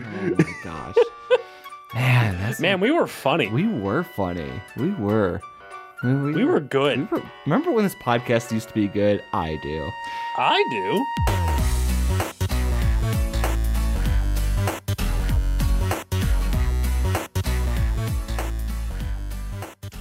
Oh my gosh. Man, that's Man, we were funny. we were funny. We were. We, we We were good. we were- remember when this podcast used to be good? I do. I do.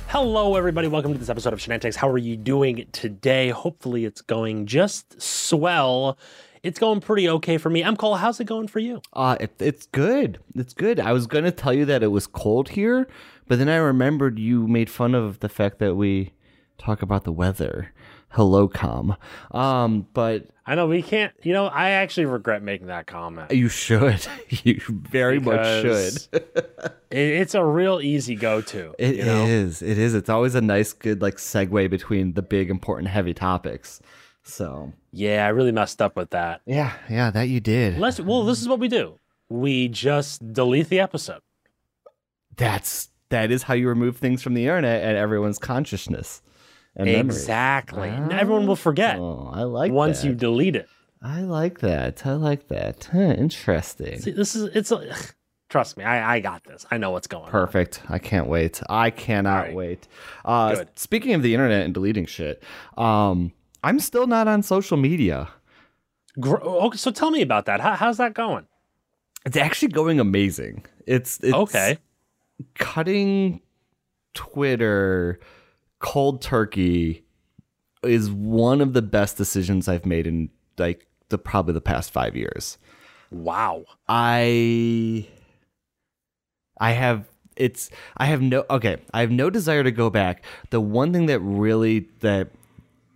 Hello, everybody. Welcome to this episode of Shenantics. How are you doing today? Hopefully, it's going just swell. It's going pretty okay for me. I'm Cole. How's it going for you? Uh, it, it's good. It's good. I was gonna tell you that it was cold here, but then I remembered you made fun of the fact that we talk about the weather. Hello, com. Um, but I know we can't. You know, I actually regret making that comment. you should. you very much should. it- it's a real easy go-to. It you know? is. It is. It's always a nice, good like segue between the big, important, heavy topics. So Yeah, I really messed up with that. yeah, yeah, that you did. Let's. Well, this is what we do. We just delete the episode. That's that is how you remove things from the internet and everyone's consciousness and. Exactly. Everyone will forget Oh, I like once that. you delete it. I like that. I like that. Huh, interesting. See, this is. It's. A, trust me, I, I got this. I know what's going on. Perfect. I can't wait. I cannot right. wait. Uh, Good. speaking of the internet and deleting shit, um, I'm still not on social media. Okay, so tell me about that. How, how's that going? It's actually going amazing. It's, it's Okay. Cutting Twitter cold turkey is one of the best decisions I've made in like the probably the past five years. Wow. I I have it's I have no okay, I have no desire to go back. The one thing that really that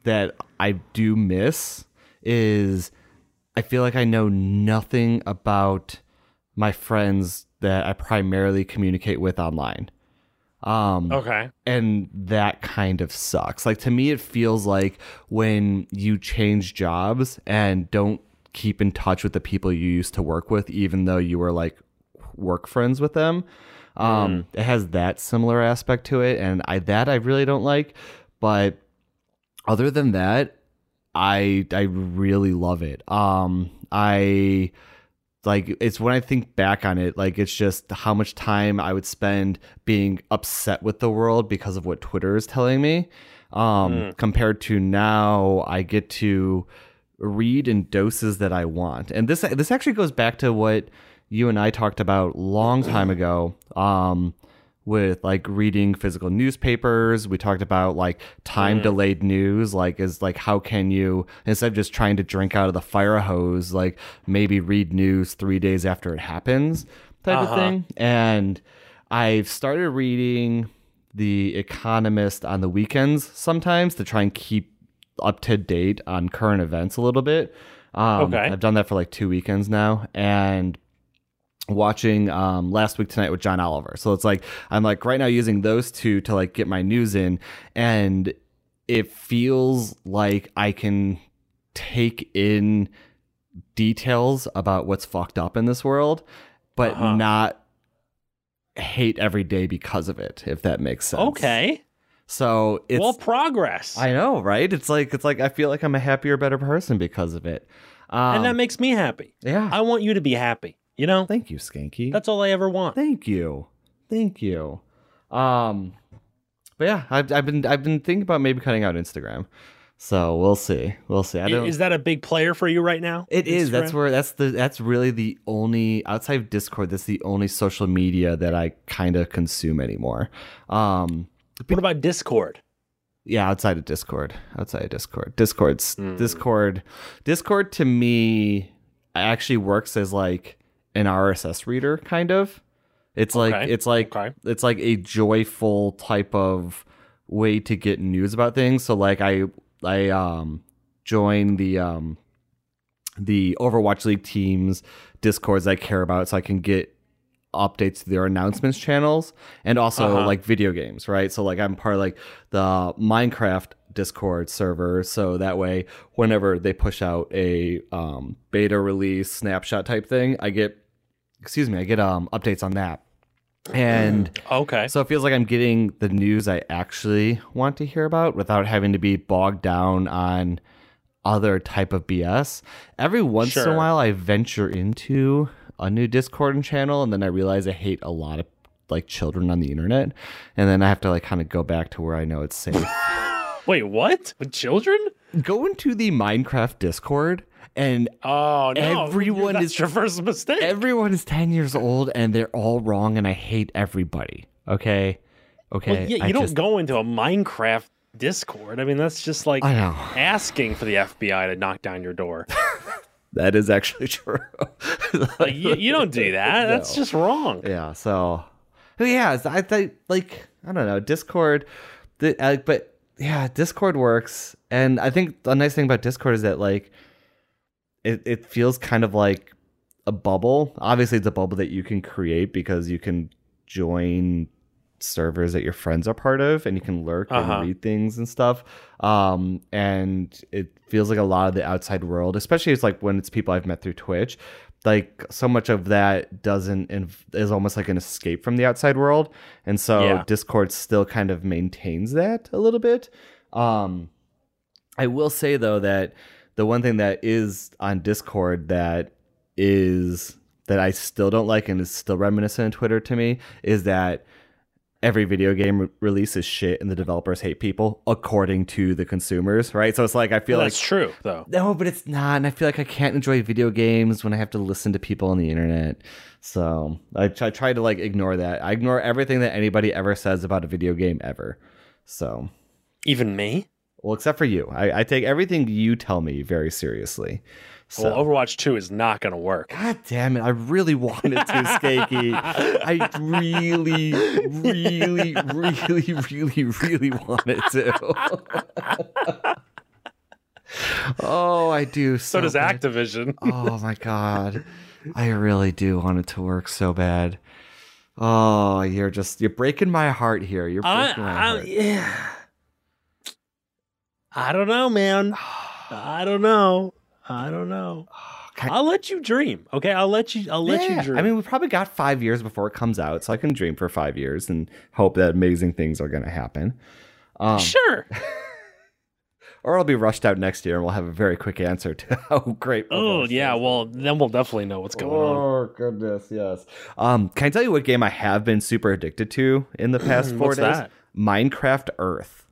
that I do miss is I feel like I know nothing about my friends that I primarily communicate with online. Um Okay. and that kind of sucks. Like to me, it feels like when you change jobs and don't keep in touch with the people you used to work with, even though you were like work friends with them. Um, It has that similar aspect to it, and I that I really don't like. But other than that, I I really love it. Um, I like it's when I think back on it, like it's just how much time I would spend being upset with the world because of what Twitter is telling me. Um, compared to now, I get to read in doses that I want, and this this actually goes back to what you and I talked about long time ago. Um, with like reading physical newspapers. We talked about like time delayed news, like is like how can you instead of just trying to drink out of the fire hose, like maybe read news three days after it happens, type of Uh-huh. thing. And I've started reading The Economist on the weekends sometimes to try and keep up to date on current events a little bit. Um, Okay. I've done that for like two weekends now, and watching um last week tonight with John Oliver. So it's like I'm like right now using those two to like get my news in and it feels like I can take in details about what's fucked up in this world but Uh-huh. not hate every day because of it if that makes sense. Okay. So it's well, progress. I know, right? It's like it's like I feel like I'm a happier better person because of it. Um, and that makes me happy. yeah. I want you to be happy. You know, Thank you, Skanky. that's all I ever want. Thank you, thank you. Um, but yeah, I've, I've been I've been thinking about maybe cutting out Instagram. So we'll see, we'll see. I don't. Is that a big player for you right now? it is. That's where that's the that's really the only outside of Discord. That's the only social media that I kind of consume anymore. Um, What about Discord? yeah, outside of Discord, outside of Discord, Discord's Hmm. Discord, Discord to me actually works as like an RSS reader, kind of. It's like it's like okay. it's like a joyful type of way to get news about things. So like I I um join the um the Overwatch League teams discords I care about so I can get updates to their announcements channels and also Uh-huh. like video games, right? So like I'm part of like the Minecraft Discord server, so that way whenever they push out a um, beta release snapshot type thing, I get excuse me, I get um updates on that. And Okay. so it feels like I'm getting the news I actually want to hear about without having to be bogged down on other type of BS. Every once in a while I venture into a new Discord channel, and then I realize I hate a lot of like children on the internet, and then I have to like kind of go back to where I know it's safe. Wait, what? With children? go into the Minecraft Discord, and Oh no! Everyone is- your first mistake. everyone is ten years old, and they're all wrong, and I hate everybody. Okay, okay. well, yeah, I you don't just- go into a Minecraft Discord. I mean, that's just like I asking for the FBI to knock down your door. that is actually true. Like, you, you don't do that. That's just wrong. Yeah. So, yeah, I think like I don't know Discord, the, uh, but yeah, Discord works, and I think the nice thing about Discord is that like it it feels kind of like a bubble. Obviously, it's a bubble that you can create because you can join servers that your friends are part of and you can lurk Uh-huh. and read things and stuff um and it feels like a lot of the outside world especially it's like when it's people i've met through twitch like so much of that doesn't inv- is almost like an escape from the outside world and so Yeah. discord still kind of maintains that a little bit um i will say though that the one thing that is on discord that is that i still don't like and is still reminiscent of twitter to me is that every video game re- release is shit and the developers hate people according to the consumers right so it's like i feel Well, like that's true, though. no, but it's not. And I feel like I can't enjoy video games when I have to listen to people on the internet. So I, I try to like ignore that. I ignore everything that anybody ever says about a video game ever. So, Even me. Well, except for you, I, I take everything you tell me very seriously. So, Well, Overwatch Two is not going to work. God damn it. I really wanted to, Skakey. I really, really, really, really, really wanted to. oh, I do. So, So does bad. Activision. Oh my god. I really do want it to work so bad. Oh, you're just you're breaking my heart here. You're I, breaking my I, heart. yeah. I don't know, man. I don't know. I don't know. I'll let you dream. Okay, I'll let you. I'll let you dream. I mean, we probably got five years before it comes out, so I can dream for five years and hope that amazing things are going to happen. Um, sure. or I'll be rushed out next year, and we'll have a very quick answer to how great. Oh yeah. is. Well, then we'll definitely know what's going on. Oh goodness, yes. Um, can I tell you what game I have been super addicted to in the past four days? that? Minecraft Earth.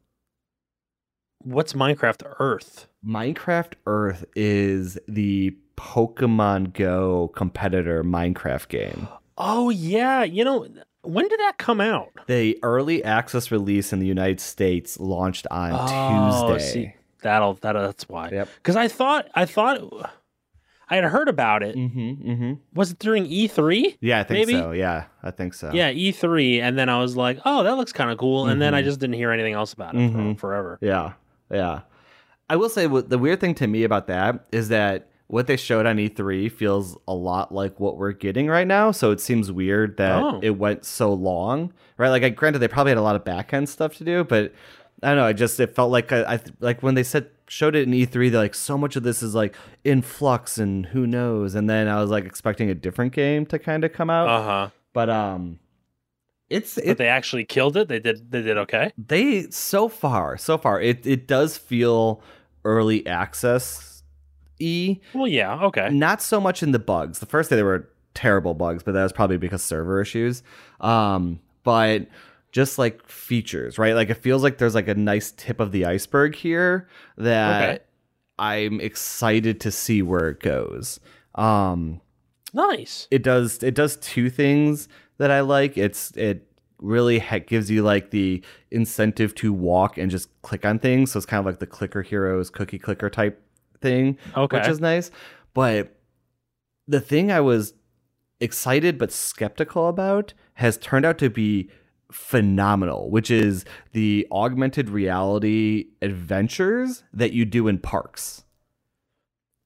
What's Minecraft Earth? Minecraft Earth is the Pokemon Go competitor Minecraft game. Oh yeah. You know, when did that come out? The early access release in the United States launched on Oh, Tuesday. see, that'll that that's why. Yep. Because I thought I thought I had heard about it. Mm-hmm, mm-hmm. Was it during E3? Yeah, I think Maybe? so. Yeah, I think so. Yeah, E3, and then I was like, "Oh, that looks kind of cool," and then I Mhm. just didn't hear anything else about it Mhm. for forever. Yeah, yeah. I will say the weird thing to me about that is that what they showed on E3 feels a lot like what we're getting right now. So it seems weird that Oh. it went so long, right? Like, I, granted, they probably had a lot of back end stuff to do, but I don't know. I just it felt like I, I like when they said showed it in E3, they're like so much of this is like in flux and who knows. And then I was like expecting a different game to kind of come out, Uh huh. but um, it's But it they actually killed it. They did. They did okay. they so far so far it it does feel early access e Well, yeah. Okay. not so much in the bugs the first day there were terrible bugs but that was probably because server issues um but just like features right like it feels like there's like a nice tip of the iceberg here that Okay. i'm excited to see where it goes um Nice. it does it does two things that I like. It's it really ha- gives you like the incentive to walk and just click on things. So it's kind of like the clicker heroes cookie clicker type thing, Okay. which is nice. But the thing I was excited but skeptical about has turned out to be phenomenal, which is the augmented reality adventures that you do in parks.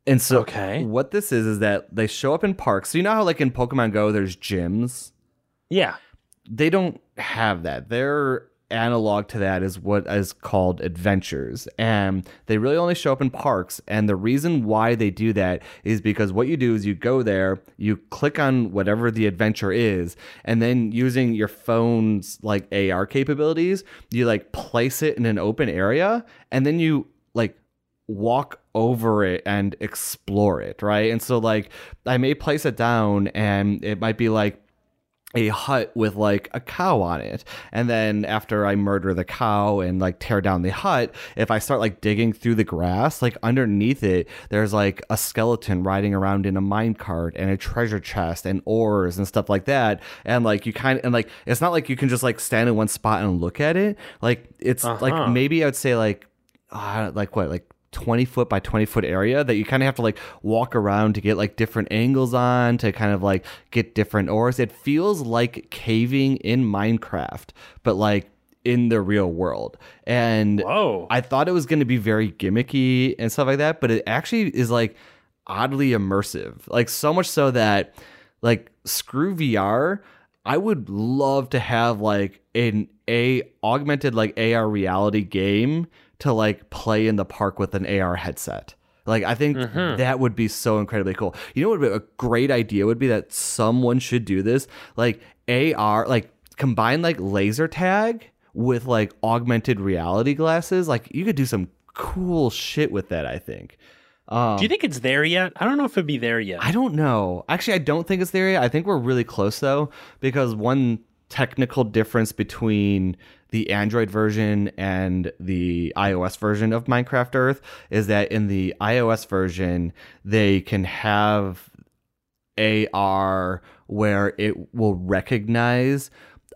And so Okay. what this is is that they show up in parks. So you know how like in Pokemon Go there's gyms? Yeah. They don't have that. Their analog to that is what is called adventures. And they really only show up in parks. And the reason why they do that is because what you do is you go there, you click on whatever the adventure is, and then using your phone's like AR capabilities, you like place it in an open area, and then you like walk over it and explore it, right? And so like I may place it down and it might be like a hut with like a cow on it. And then after I murder the cow and like tear down the hut, if I start like digging through the grass, like underneath it, there's like a skeleton riding around in a minecart and a treasure chest and ores and stuff like that. And like you kind of, and like, it's not like you can just like stand in one spot and look at it. Like it's Uh-huh. like maybe I would say like, uh, like what, like 20 foot by 20 foot area that you kind of have to like walk around to get like different angles on to kind of like get different ores. It feels like caving in Minecraft, but like in the real world. And Whoa. I thought it was going to be very gimmicky and stuff like that, but it actually is like oddly immersive. Like so much so that like screw VR, I would love to have like an a augmented like AR reality game to like play in the park with an AR headset. Like I think that would be so incredibly cool. You know what a great idea would be that someone should do this like AR like combine like laser tag with like augmented reality glasses. Like you could do some cool shit with that, I think. Um, Do you think it's there yet? I don't know if it'd be there yet. I don't know. Actually, I don't think it's there yet. I think we're really close though, because one technical difference between the Android version and the iOS version of Minecraft Earth is that in the iOS version, they can have AR where it will recognize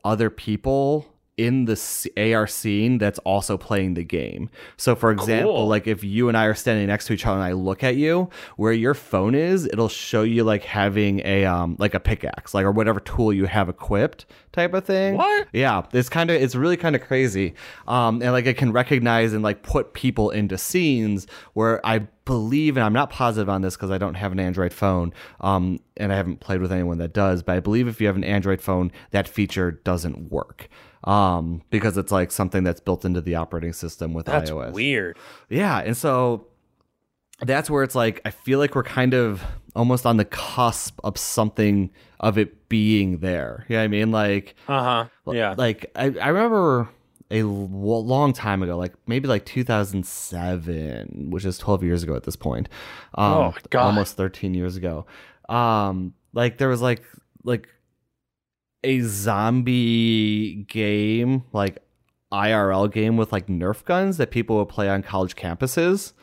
other people in the AR scene that's also playing the game. So, for example, Cool. like if you and I are standing next to each other and I look at you, where your phone is, it'll show you like having a um like a pickaxe, like or whatever tool you have equipped, type of thing. What? Yeah, it's kind of it's really kind of crazy. Um, and like it can recognize and like put people into scenes where I believe, and I'm not positive on this because I don't have an Android phone, um, and I haven't played with anyone that does, but I believe if you have an Android phone, that feature doesn't work. Um, because it's like something that's built into the operating system with That's iOS. weird. Yeah, and so that's where it's like I feel like we're kind of almost on the cusp of something of it being there. You know I mean? Like Uh huh. Yeah. like I, I remember a long time ago, like maybe like 2007, which is 12 years ago at this point. Um, Oh, God. almost 13 years ago. Um, like there was like like a zombie game, like IRL game with like Nerf guns that people would play on college campuses.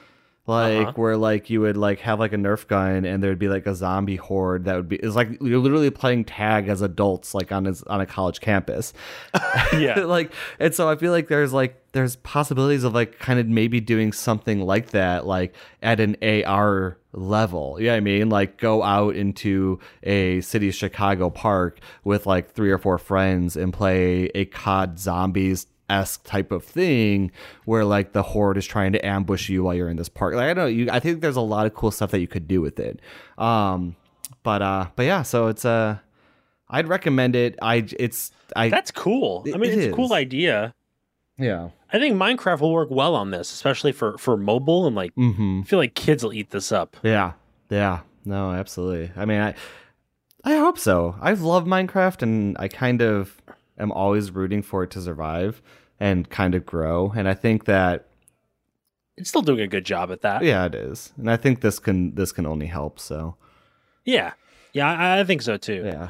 Like Uh-huh. where like you would like have like a Nerf gun and there'd be like a zombie horde that would be it's like you're literally playing tag as adults like on a, on a college campus. yeah. like and so I feel like there's like there's possibilities of like kind of maybe doing something like that like at an AR level. You know what I mean? Like go out into a city Chicago park with like three or four friends and play a COD zombies esque type of thing where like the horde is trying to ambush you while you're in this park. Like I don't know, you I think there's a lot of cool stuff that you could do with it. Um but uh but yeah, so it's uh I'd recommend it. I it's I That's cool. I mean, it it's a cool idea. yeah. I think Minecraft will work well on this, especially for for mobile and like. Mhm. I feel like kids will eat this up. Yeah. Yeah. No, absolutely. I mean, I I hope so. I've loved Minecraft and I kind of am always rooting for it to survive and kind of grow. And I think that It's still doing a good job at that. yeah, it is. And I think this can this can only help, so. Yeah. Yeah, I, I think so too. Yeah.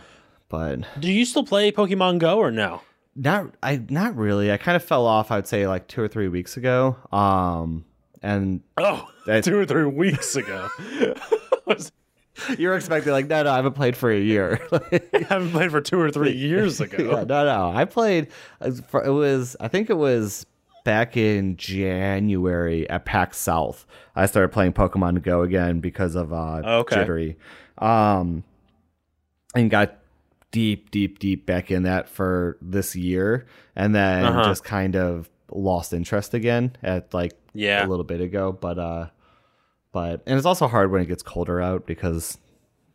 But Do you still play Pokemon Go or no? not I not really. I kind of fell off, I would say like 2 or 3 weeks ago. Um and Oh, That- two or three weeks ago. You're expecting like no no, I haven't played for a year. I haven't played for two or three years ago. yeah, no, no. I played. uh, It was. I think it was back in January at PAX South. I started playing Pokemon Go again because of uh, Okay. Jittery, um, and got deep, deep, deep back in that for this year, and then Uh-huh. just kind of lost interest again at like Yeah. a little bit ago. But uh, but and it's also hard when it gets colder out because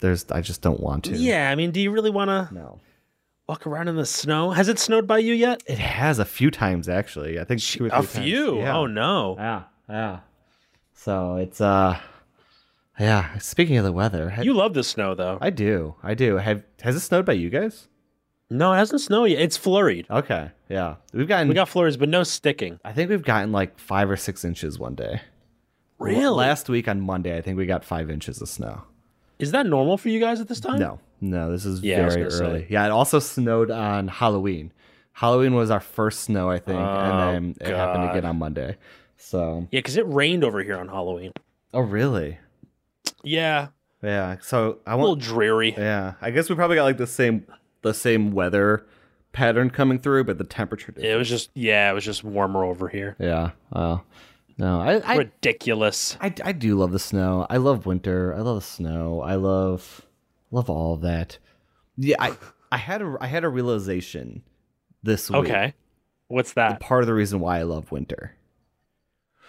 there's I just don't want to. Yeah, I mean, do you really want to No. walk around in the snow? Has it snowed by you yet? It has a few times actually. I think two or three A few. Yeah. Oh no. Yeah, yeah. So it's uh, yeah. Speaking of the weather, You love the snow though. I do, I do. Have has it snowed by you guys? No, it hasn't snowed yet. It's flurried. Okay, yeah. We've gotten. We got flurries, but no sticking. I think we've gotten like five or six inches one day. Really? Last week on Monday, I think we got five inches of snow. Is that normal for you guys at this time? No, no, this is Yeah, very early. say. Yeah, it also snowed on Halloween. Halloween was our first snow, I think, and oh, then it happened Oh, again on Monday. So, Yeah, because it rained over here on Halloween. oh really? Yeah, Yeah. So I a little want. dreary. Yeah, I guess we probably got like the same the same weather pattern coming through, but the temperature. Different. It was just yeah, it was just warmer over here. Yeah. Well, no, I I, Ridiculous. I I do love the snow. I love winter. I love the snow. I love love all of that. Yeah, I I had a I had a realization this week. Okay, what's that? Part of the reason why I love winter.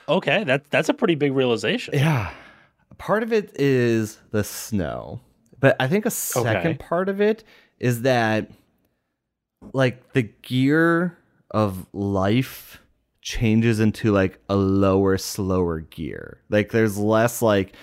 Okay, that that's a pretty big realization. Yeah. Part of it is the snow. But I think a second Okay. part of it is that like the gear of life changes into like a lower slower gear. Like there's less like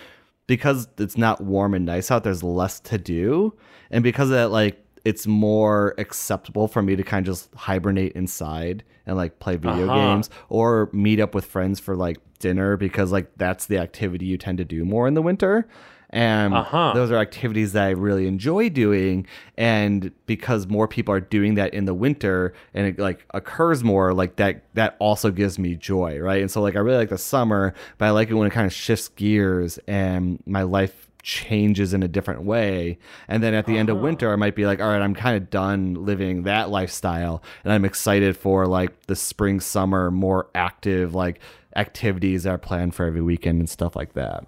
because it's not warm and nice out there's less to do and because of that like it's more acceptable for me to kind of just hibernate inside and like play video Uh-huh. games or meet up with friends for like dinner because like that's the activity you tend to do more in the winter and Uh-huh. those are activities that I really enjoy doing. And because more people are doing that in the winter and it like occurs more like that that also gives me joy right? And so like I really like the summer but I like it when it kind of shifts gears and my life changes in a different way. And then at the end of winter I might be like all right I'm kind of done living that lifestyle. And I'm excited for like the spring summer more active like activities that are planned for every weekend and stuff like that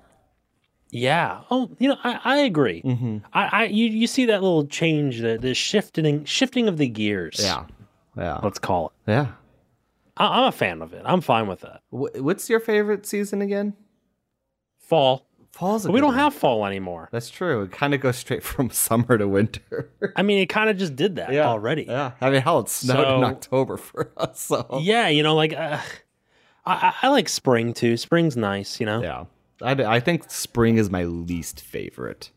Yeah. Oh, you know, I, I agree. Mm-hmm. I, I you, you see that little change, the the shifting shifting of the gears. yeah yeah Let's call it. yeah I, I'm a fan of it. I'm fine with that. Wh- What's your favorite season again? Fall. Fall's. We don't one. have fall anymore. That's true. It kind of goes straight from summer to winter. I mean, it kind of just did that already. Yeah. I mean, hell, it snowed in October for us. So Yeah, you know, like uh, I I like spring too. Spring's nice, you know. yeah, I, I think spring is my least favorite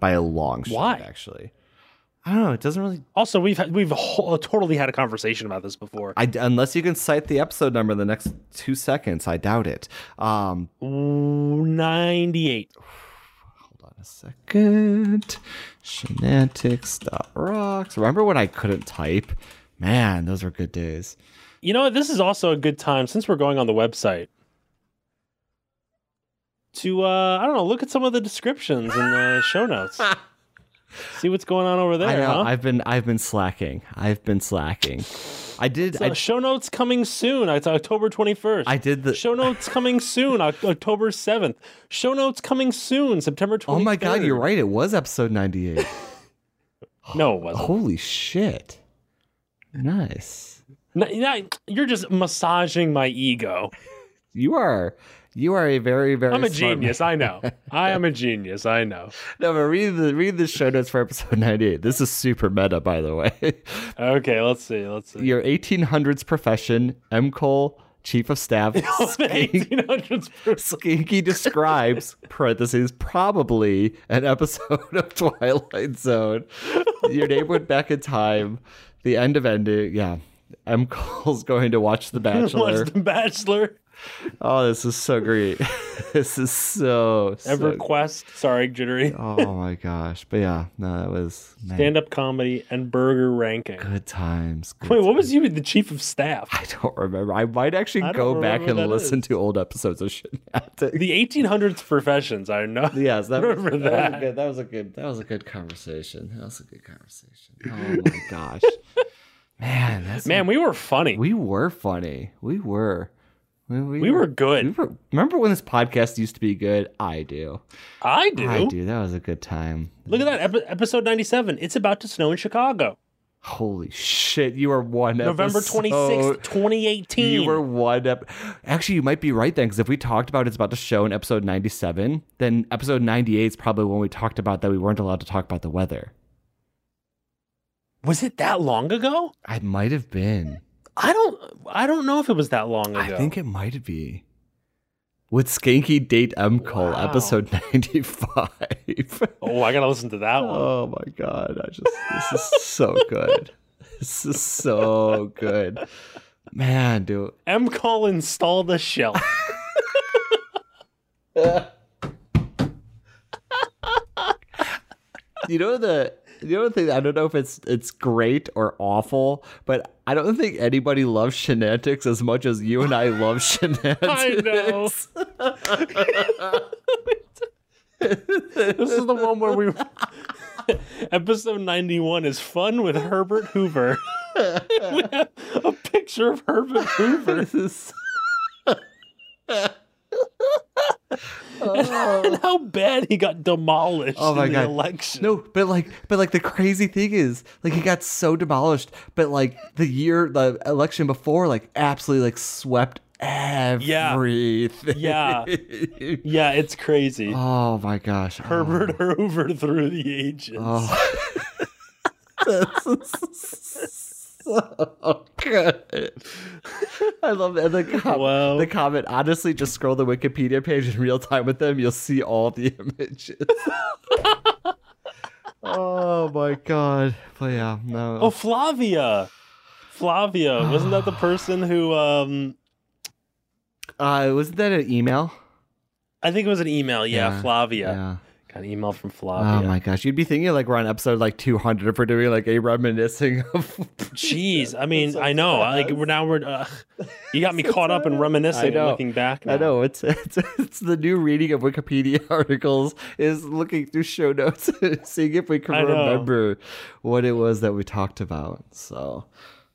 by a long shot. Why? Actually, I don't know. It doesn't really. Also, we've had, we've whole, totally had a conversation about this before. I, unless you can cite the episode number in the next two seconds, I doubt it. Um, Ninety-eight. hold on a second. Shenantics.rocks. Remember when I couldn't type? Man, those were good days. You know what? This is also a good time since we're going on the website to uh I don't know, look at some of the descriptions and the show notes. See what's going on over there, I know. huh? I've been I've been slacking. I've been slacking. I did. So I, show notes coming soon. It's October 21st. I did the. Show notes coming soon, October 7th. Show notes coming soon, September 23rd. oh my god, you're right. It was episode 98. No, it wasn't. Holy shit. Nice. No, no, you're just massaging my ego. You are. You are a very very. I'm a genius. I know. I am a genius. I know. No, but read the read the show notes for episode 98. This is super meta, by the way. Okay, let's see. Let's see. Your 1800s profession, M. Cole, chief of staff, Skink- 1800s per- Skinky describes parentheses probably an episode of Twilight Zone. Your name went back in time. The end of ending. Yeah. M. Cole's going to watch The Bachelor. Watch The Bachelor. Oh, this is so great. this is so, so EverQuest. Sorry, jittery. Oh my gosh. But yeah, no, that was Stand up comedy and burger ranking. good times. good Wait, what was you the chief of staff? I don't remember. I might actually I go back and listen is. to old episodes of Shenanigans. The 1800s professions. I know. Yes, that, was, Remember that, that. was a good. That was a good. That was a good conversation. That was a good conversation. Oh my gosh, man, that's Man, we were funny. we were funny. We were. We, We were good. we were- remember when this podcast used to be good? I do. I do. I do. That was a good time. Look at that. Epi- episode 97. It's about to snow in Chicago. Holy shit! You were one. November 26th, 2018. You were one. Ep- Actually, you might be right then, because if we talked about it's about to show in episode ninety-seven, then episode ninety-eight is probably when we talked about that we weren't allowed to talk about the weather. Was it that long ago? I might have been. I don't I don't know if it was that long ago. I think it might be. With Skanky Date M. Cole, Wow. episode 95. Oh, I got to listen to that one. oh my god. I just this is so good. This is so good. Man, dude. M. Cole install the shelf. you know the the thing I don't know if it's it's great or awful, but I don't think anybody loves shenanigans as much as you and I love shenanigans. I know. this is the one where we. Episode 91 is fun with Herbert Hoover. we have a picture of Herbert Hoover. and how bad he got demolished Oh my in the God. election. No, but like, but like the crazy thing is, like he got so demolished, but like the year, the election before, like absolutely like swept everything. Yeah. Yeah, it's crazy. oh my gosh. Herbert oh. Hoover through the ages. Oh. so good. I love it. And the, com- Wow. the comment, honestly, just scroll the Wikipedia page in real time with them. You'll see all the images. oh my god. But yeah, no. Oh, Flavia. Flavia. Wasn't that the person who um Uh, wasn't that an email? I think it was an email. Yeah, Yeah, Flavia. Yeah. Got an email from Flo. Oh my gosh. You'd be thinking like we're on episode like 200 if we're doing like a reminiscing of. Jeez, I mean, so I know. fast. Like we're now we're. Uh, you got me caught up in reminiscing and looking back. I know it's, it's it's the new reading of Wikipedia articles is looking through show notes, seeing if we can remember what it was that we talked about. So,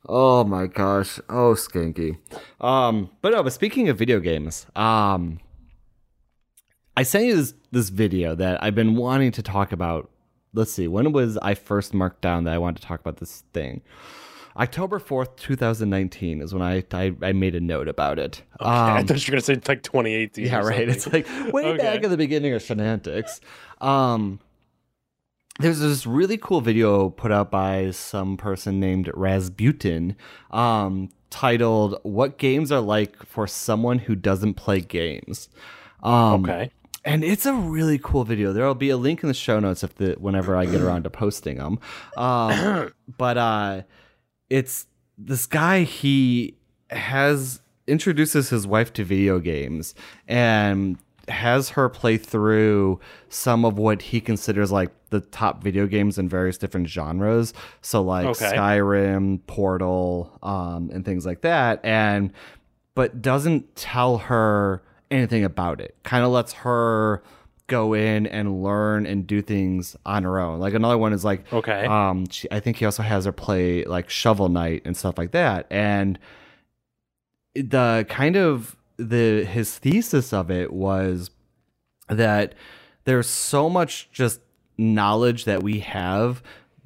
oh my gosh, oh skanky. Um, but no, but speaking of video games, um, I sent you this this video that I've been wanting to talk about. Let's see, when was I first marked down that I wanted to talk about this thing? October fourth, two thousand nineteen, is when I, I I made a note about it. Okay, I Um, thought you were gonna say like 2018. yeah, right. It's like way Okay. back at the beginning of Shenantics. Um, there's this really cool video put out by some person named Razbuten, um, titled "What Games Are Like for Someone Who Doesn't Play Games." Um, okay. And it's a really cool video. There'll be a link in the show notes if the whenever I get around to posting them. Um, but uh, it's this guy. He has introduces his wife to video games and has her play through some of what he considers like the top video games in various different genres. So like Okay. Skyrim, Portal, um, and things like that. And but doesn't tell her anything about it. Kind of lets her go in and learn and do things on her own. Like another one is like Okay. um she, I think he also has her play like Shovel Knight and stuff like that. And the kind of the his thesis of it was that there's so much just knowledge that we have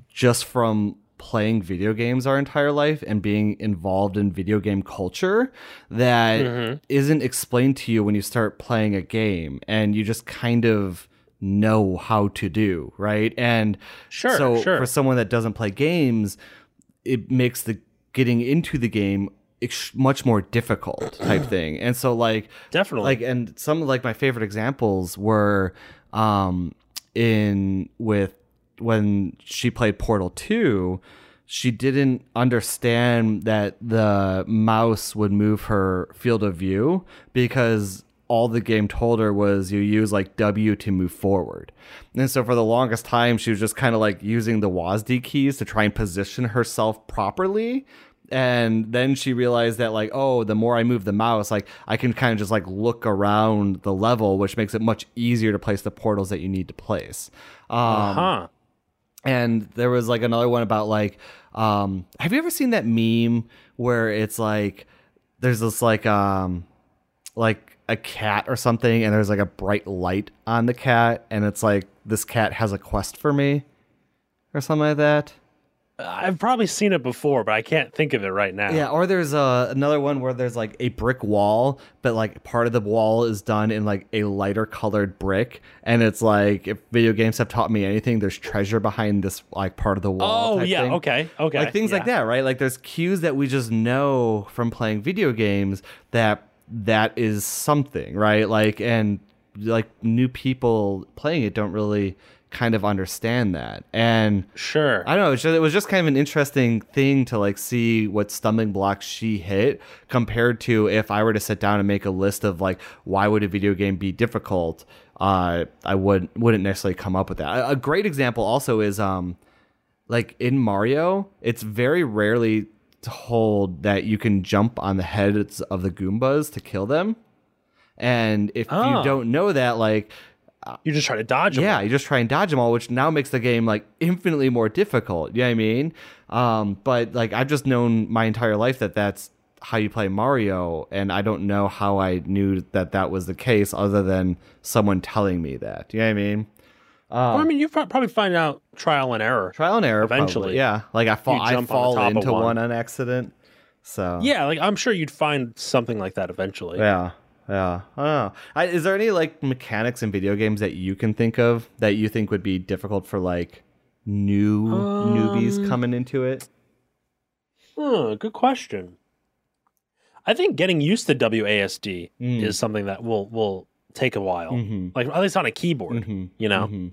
just from playing video games our entire life and being involved in video game culture that Mhm. not explained to you when you start playing a game and you just kind of know how to do, right? And Sure, so sure. for someone that doesn't play games, it makes the getting into the game much more difficult type thing. And so like Definitely. like and some of like my favorite examples were um in with when she played Portal 2 she didn't understand that the mouse would move her field of view because all the game told her was you use like W to move forward. And so for the longest time, she was just kind of like using the WASD keys to try and position herself properly. And then she realized that like, oh, the more I move the mouse, like I can kind of just like look around the level, which makes it much easier to place the portals that you need to place. Um, huh. And there was like another one about like um have you ever seen that meme where it's like there's this like um like a cat or something and there's like a bright light on the cat and it's like this cat has a quest for me or something like that I've probably seen it before, but I can't think of it right now. yeah or there's uh, another one where there's like a brick wall but like part of the wall is done in like a lighter colored brick and it's like if video games have taught me anything there's treasure behind this like part of the wall Oh yeah. thing. Okay. Okay. like things like that, right? Like there's cues that we just know from playing video games that that is something, right? Like and like new people playing it don't really kind of understand that. And Sure. I don't know. It was, just, it was just kind of an interesting thing to like see what stumbling blocks she hit compared to if I were to sit down and make a list of like why would a video game be difficult. Uh, I would wouldn't necessarily come up with that. A, great example also is um, like in Mario, it's very rarely told that you can jump on the heads of the Goombas to kill them. And if Oh. you don't know that, like you just try to dodge them. yeah, you just try and dodge them all, which now makes the game like infinitely more difficult. You know what I mean? Um, but like I've just known my entire life that that's how you play Mario, and I don't know how I knew that that was the case other than someone telling me that. You know what I mean? Well, I mean, you probably find out trial and error. Trial and error, Eventually. probably. Yeah, like I fall, I fall into one. one on accident. So Yeah, like I'm sure you'd find something like that eventually. Yeah. Yeah. I don't know. I, is there any like mechanics in video games that you can think of that you think would be difficult for like new Um, newbies coming into it? Hmm, good question. I think getting used to WASD Mm. is something that will will take a while. Mm-hmm. Like at least on a keyboard, Mm-hmm. you know.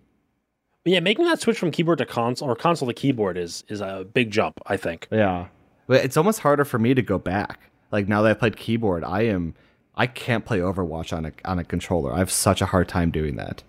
But yeah, making that switch from keyboard to console or console to keyboard is is a big jump. I think. Yeah. But it's almost harder for me to go back. Like now that I played keyboard, I am I can't play Overwatch on a on a controller. I have such a hard time doing that.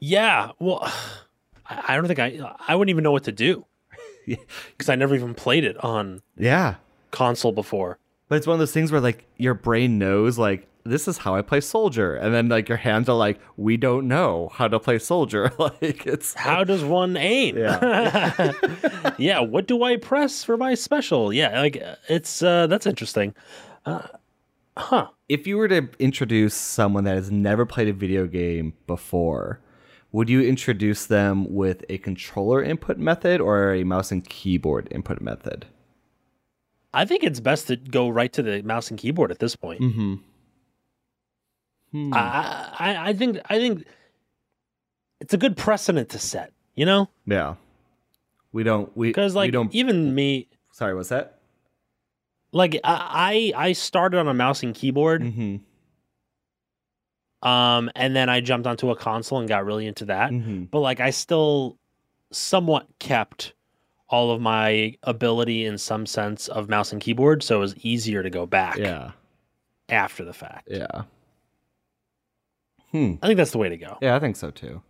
Yeah. Well, I don't think I I wouldn't even know what to do because I never even played it on Yeah. console before. But it's one of those things where like your brain knows like this is how I play soldier and then like your hands are like we don't know how to play soldier like it's How does one aim? Yeah. yeah. What do I press for my special? Yeah. Like it's uh that's interesting. Uh, huh. if you were to introduce someone that has never played a video game before, would you introduce them with a controller input method or a mouse and keyboard input method? I think it's best to go right to the mouse and keyboard at this point. Mm-hmm. Hmm. I, I I think I think it's a good precedent to set. You know, yeah. We don't we because we like don't even me, sorry, what's that? Like I I started on a mouse and keyboard, Mm-hmm. um, and then I jumped onto a console and got really into that. Mm-hmm. But like I still somewhat kept all of my ability in some sense of mouse and keyboard, so it was easier to go back Yeah. after the fact. Yeah. Hmm. I think that's the way to go. Yeah, I think so too.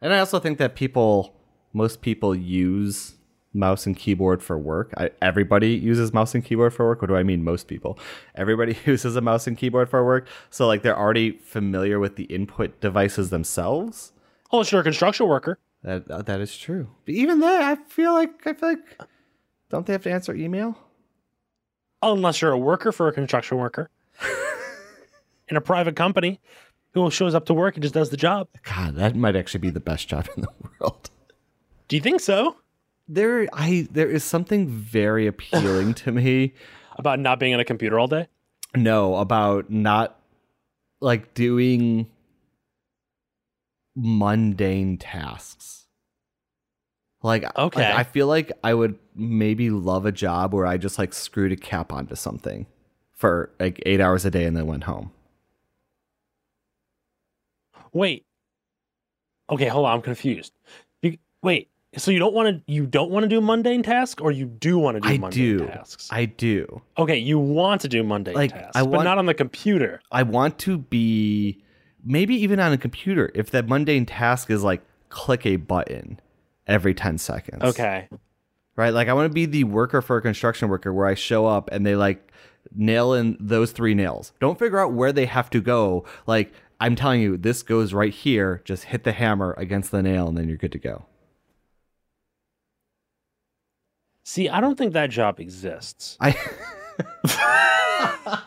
And I also think that people, most people use mouse and keyboard for work. I, everybody uses mouse and keyboard for work. What do I mean? Most people. Everybody uses a mouse and keyboard for work. So like they're already familiar with the input devices themselves. Oh, sure, a construction worker. That uh, that is true. But even then, I feel like I feel like don't they have to answer email? unless you're a worker for a construction worker in a private company who shows up to work and just does the job. God, that might actually be the best job in the world. Do you think so? There, I there is something very appealing to me About not being on a computer all day? No, about not like doing mundane tasks. Like, Okay. like, I feel like I would maybe love a job where I just like screwed a cap onto something for like eight hours a day and then went home. Wait. Okay, hold on. I'm confused. Be- wait. So you don't want to you don't want to do mundane tasks, or you do want to do I mundane do. tasks? I do. okay, you want to do mundane Like, tasks, I but not on the computer. I want to be maybe even on a computer if that mundane task is like click a button every 10 seconds. Okay. right? Like I want to be the worker for a construction worker where I show up and they like nail in those three nails. Don't figure out where they have to go. Like I'm telling you, this goes right here. Just hit the hammer against the nail and then you're good to go. See, I don't think that job exists. I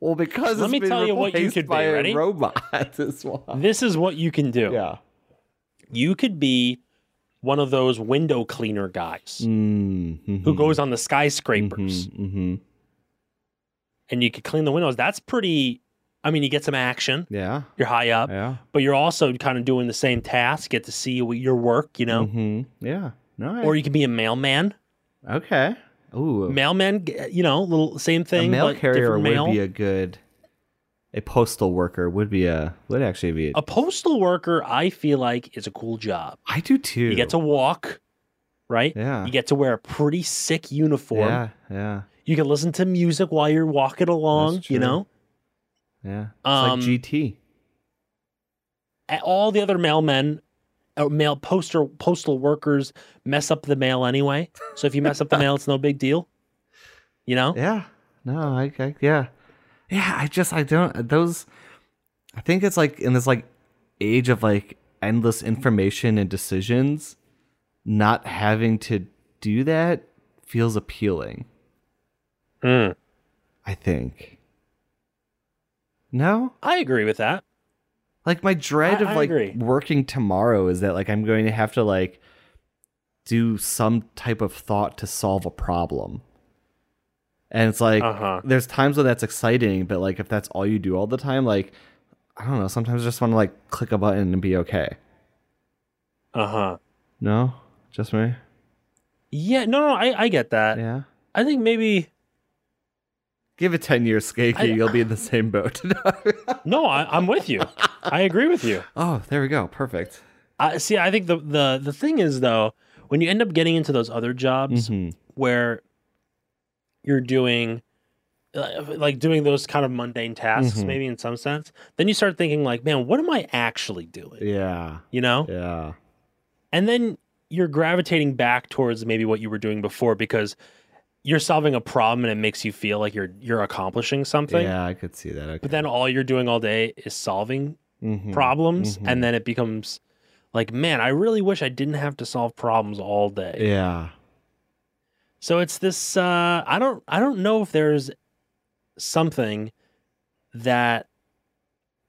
Well, because Let it's me been tell you what you could be—a ready? robot is. This is what you can do. Yeah. You could be one of those window cleaner guys Mm-hmm. who goes on the skyscrapers hmm and you could clean the windows. That's pretty. I mean, you get some action. Yeah. You're high up, Yeah. but you're also kind of doing the same task. Get to see your work, you know. hmm Yeah. Or you can be a mailman. okay. Ooh. Mailman, you know, little same a thing. mail but carrier different would mail. be a good a postal worker would be a would actually be. A, A postal worker, I feel like, is a cool job. I do too. You get to walk, right? Yeah. You get to wear a pretty sick uniform. Yeah, yeah, You can listen to music while you're walking along, you know? yeah. It's Um, like GT. All the other mailmen, mail poster postal workers mess up the mail anyway. So if you mess up the mail, it's no big deal. You know? Yeah. No, I, I yeah. Yeah, I just I don't those I think it's like in this like age of like endless information and decisions, not having to do that feels appealing, Mm. I think. No? I agree with that. Like my dread I- of like agree. working tomorrow is that like I'm going to have to like do some type of thought to solve a problem. And it's like Uh-huh. there's times when that's exciting, but like if that's all you do all the time, like I don't know, sometimes I just want to like click a button and be okay. Uh huh. No? Just me? Yeah, no, no, I, I get that. Yeah. I think maybe Give it 10 years, Skakey, I- you'll be in the same boat. no, I, I'm with you. I agree with you. oh, there we go. Perfect. I see. I think the the the thing is though, when you end up getting into those other jobs Mhm. where you're doing uh, like doing those kind of mundane tasks, Mhm. maybe in some sense, then you start thinking like, man, what am I actually doing? Yeah. You know, Yeah. and then you're gravitating back towards maybe what you were doing before because you're solving a problem and it makes you feel like you're you're accomplishing something. Yeah, I could see that. Okay. But then all you're doing all day is solving Mhm. problems, mhm. and then it becomes like, man, I really wish I didn't have to solve problems all day. Yeah. So it's this. Uh, I don't. I don't know if there's something that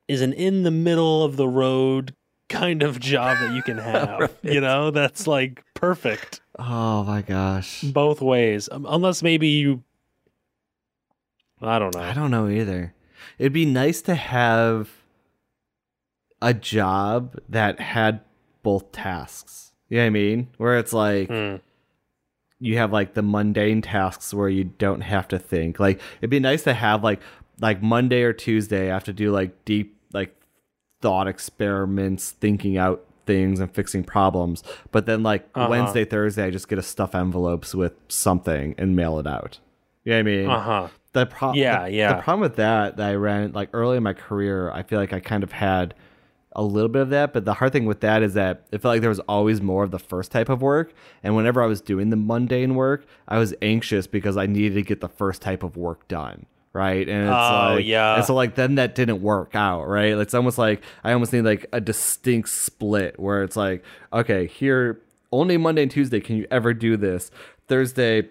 is an in the middle of the road kind of job that you can have. You know, that's like perfect Oh my gosh. both ways. Um, unless maybe you. I don't know. I don't know either. It'd be nice to have a job that had both tasks. You know what I mean? Where it's like Hmm. you have like the mundane tasks where you don't have to think. Like it'd be nice to have like like Monday or Tuesday I have to do like deep like thought experiments, thinking out things and fixing problems. But then like Uh-huh. Wednesday, Thursday I just get a stuff envelopes with something and mail it out. You know what I mean? Uh huh. the problem, Yeah, the, yeah. The problem with that that I ran like early in my career, I feel like I kind of had a little bit of that. But the hard thing with that is that it felt like there was always more of the first type of work. And whenever I was doing the mundane work, I was anxious because I needed to get the first type of work done. Right. And it's Oh, like, yeah. And so like then that didn't work out. Right. It's almost like I almost need like a distinct split where it's like, okay, here only Monday and Tuesday can you ever do this. Thursday,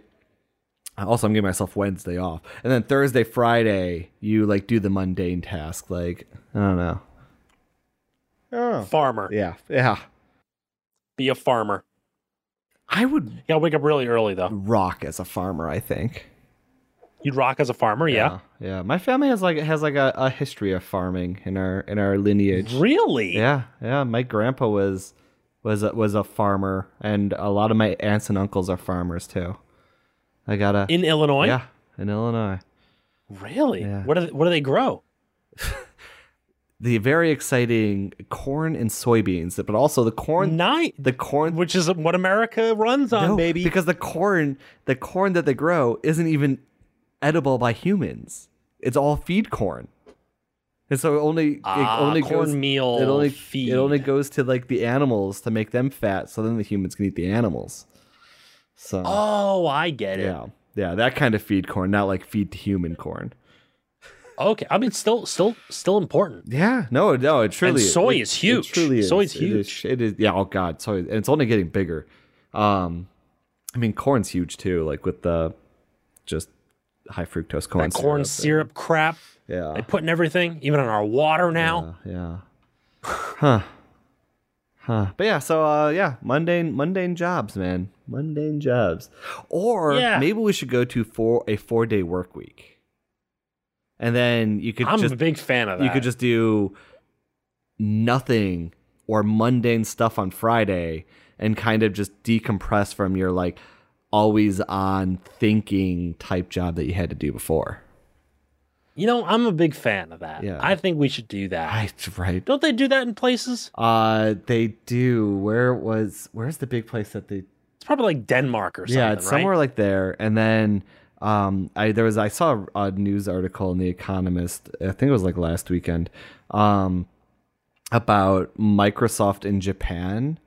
also i'm giving myself wednesday off and then thursday friday you like do the mundane task like i don't know oh Farmer. yeah yeah Be a farmer. i would You gotta wake up really early though. rock as a farmer i think You'd rock as a farmer, yeah. yeah, yeah. my family has like has like a, a history of farming in our in our lineage Really? yeah yeah my grandpa was was a, was a farmer and a lot of my aunts and uncles are farmers too i got a In Illinois? yeah in illinois Really? Yeah. What do they, what do they grow? the very exciting corn and soybeans, but also the corn, Night, the corn, which is what America runs on, no, baby. because the corn, the corn that they grow isn't even edible by humans. It's all feed corn, and so it only Ah, it only goes cornmeal it only feed. it only goes to like the animals to make them fat, so then the humans can eat the animals. So oh, I get it. yeah, yeah, that kind of feed corn, not like feed to human corn. Okay, I mean, still, still, still important. Yeah, no, no, it truly And soy it- is huge. It truly is. Soy's It is- huge. It is, yeah. Oh god, soy, and it's only getting bigger. Um, I mean, corn's huge too. Like with the just high fructose corn. That corn syrup. syrup crap Yeah. they put in everything, even in our water now. Yeah. yeah. huh. Huh. But yeah, so uh yeah, mundane mundane jobs, man. Mundane jobs. Or Yeah. maybe we should go to for a four day work week. And then you could I'm just a big fan of that. you could just do nothing or mundane stuff on Friday and kind of just decompress from your like always on thinking type job that you had to do before. You know, I'm a big fan of that. Yeah. I think we should do that. I, right. Don't they do that in places? Uh, they do. Where was? Where's the big place that they? It's probably like Denmark or something. yeah, it's right? somewhere like there. And then, um, I there was I saw a news article in the Economist. I think it was like last weekend, um, about Microsoft in Japan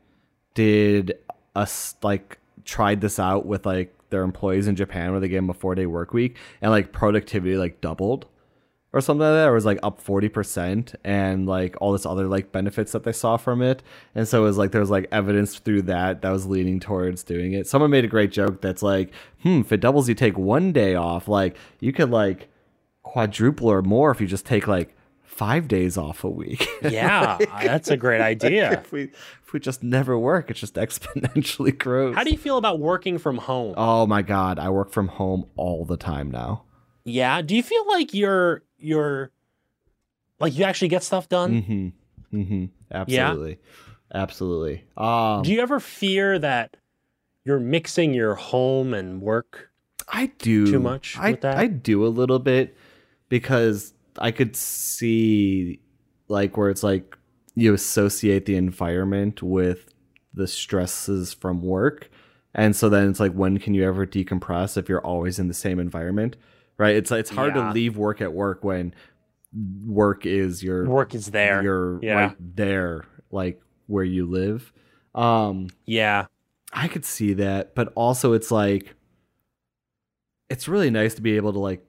did a like tried this out with like their employees in Japan where they gave them a four day work week and like productivity like doubled or something like that, or it was like up forty percent, and like all this other like benefits that they saw from it, and so it was like there was like evidence through that that was leaning towards doing it. Someone made a great joke that's like, hmm, if it doubles, you take one day off, like you could like quadruple or more if you just take like five days off a week. Yeah, that's a great idea. if we if we just never work, it just exponentially grows. How do you feel about working from home? Oh my god, I work from home all the time now. Yeah. Do you feel like you're you're like you actually get stuff done? Mm-hmm. Mm-hmm. Absolutely. Absolutely. Um Do you ever fear that you're mixing your home and work? I do too much I with that? I do a little bit because I could see like where it's like you associate the environment with the stresses from work. And so then it's like when can you ever decompress if you're always in the same environment? Right? It's it's hard Yeah. to leave work at work when work is your Work is there. you're Yeah. right there like where you live. Um yeah. I could see that, but also it's like it's really nice to be able to like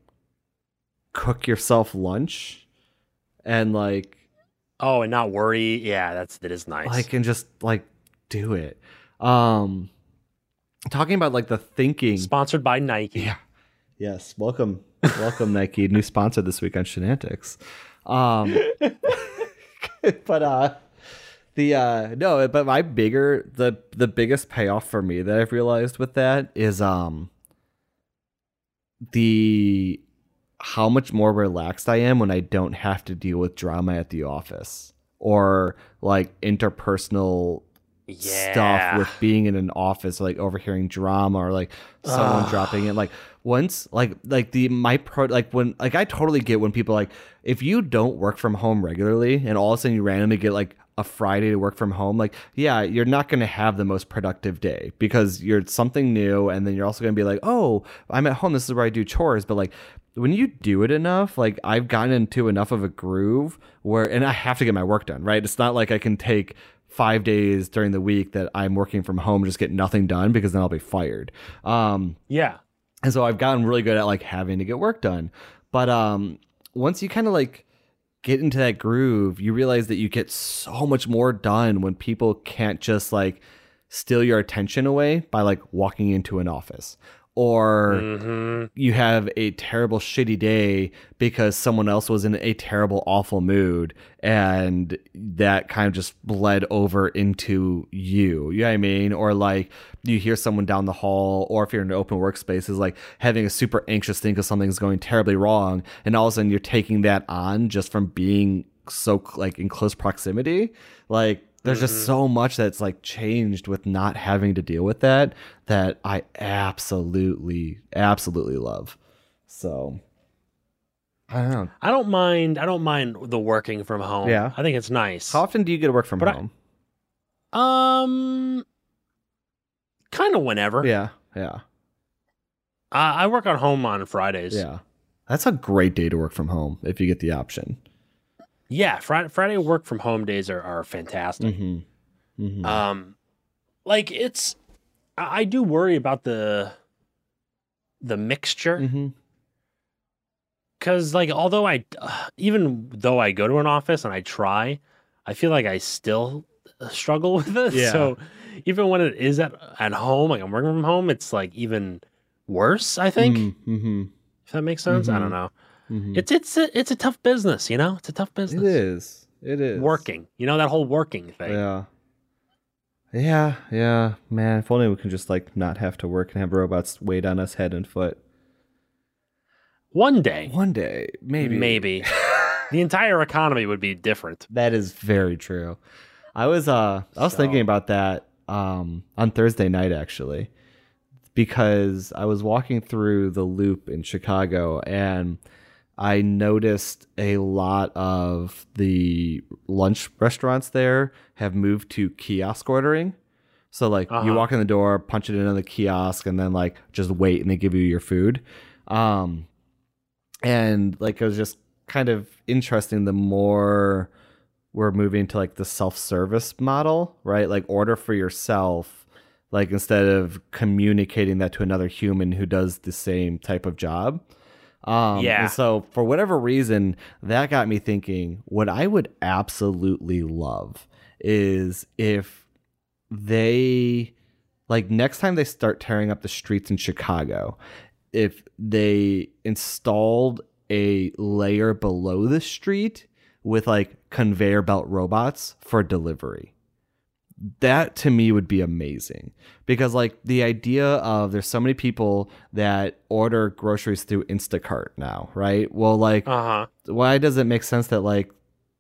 cook yourself lunch and like Oh, and not worry. Yeah, that's that is nice. like and just like do it. Um talking about like the thinking Sponsored by Nike. Yeah. Yes. Welcome. Welcome Nike. New sponsor this week on Shenantics. Um but uh the uh no, but my bigger the the biggest payoff for me that I've realized with that is um the how much more relaxed I am when I don't have to deal with drama at the office or like interpersonal Yeah. stuff with being in an office like overhearing drama or like someone Ugh. dropping it like once like like the my pro like when like i totally get when people like if you don't work from home regularly and all of a sudden you randomly get like a friday to work from home like yeah you're not going to have the most productive day because you're something new and then you're also going to be like oh i'm at home this is where i do chores but like when you do it enough, like I've gotten into enough of a groove where, and I have to get my work done, right? It's not like I can take five days during the week that I'm working from home, just get nothing done because then I'll be fired. Um, Yeah. and so I've gotten really good at like having to get work done. But um, once you kind of like get into that groove, you realize that you get so much more done when people can't just like steal your attention away by like walking into an office or hmm you have a terrible shitty day because someone else was in a terrible awful mood and that kind of just bled over into you. You know what i mean? Or like you hear someone down the hall or if you're in an open workspace is like having a super anxious thing because something's going terribly wrong and all of a sudden you're taking that on just from being so like in close proximity. Like there's just so much that's like changed with not having to deal with that that I absolutely absolutely love. So I don't know. I don't mind. I don't mind the working from home. Yeah. I think it's nice. How often do you get to work from But I- home? um, kind of whenever. yeah, yeah, Uh, I work on home on Fridays. yeah. That's a great day to work from home if you get the option. Yeah. Friday, Friday work from home days are, are fantastic. Mm-hmm. mm-hmm. Um, like it's, I, I do worry about the, the mixture mm-hmm. because like although I, uh, even though I go to an office and I try, I feel like I still struggle with it. Yeah. So even when it is at at home, like I'm working from home, it's like even worse. I think Mm-hmm. if that makes sense. I don't know. Mm-hmm. It's it's a, it's a tough business, you know. It's a tough business. It is. It is Working, you know that whole working thing. Yeah. Yeah, yeah, man. If only we can just like not have to work and have robots wait on us head and foot. One day, One day, maybe. maybe the entire economy would be different. That is very true. I was uh I was So- thinking about that um on Thursday night actually because I was walking through the loop in Chicago and I noticed a lot of the lunch restaurants there have moved to kiosk ordering. So like you Uh-huh. walk in the door, punch it into the kiosk, and then like just wait, and they give you your food. Um, and like it was just kind of interesting. The more we're moving to like the self-service model, right? Like order for yourself, like instead of communicating that to another human who does the same type of job. Um, Yeah. So for whatever reason, that got me thinking. What I would absolutely love is if they like next time they start tearing up the streets in Chicago, if they installed a layer below the street with like conveyor belt robots for delivery. That to me would be amazing because like the idea of there's so many people that order groceries through Instacart now, right? Well, like Uh huh. why does it make sense that like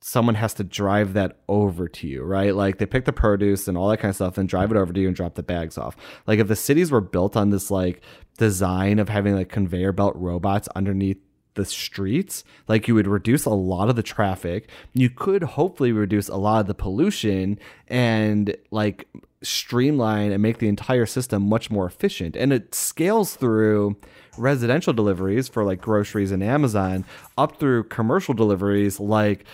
someone has to drive that over to you, right? Like they pick the produce and all that kind of stuff and drive it over to you and drop the bags off. Like if the cities were built on this like design of having like conveyor belt robots underneath the streets, like you would reduce a lot of the traffic. You could hopefully reduce a lot of the pollution and like streamline and make the entire system much more efficient. And it scales through residential deliveries for like groceries and Amazon up through commercial deliveries like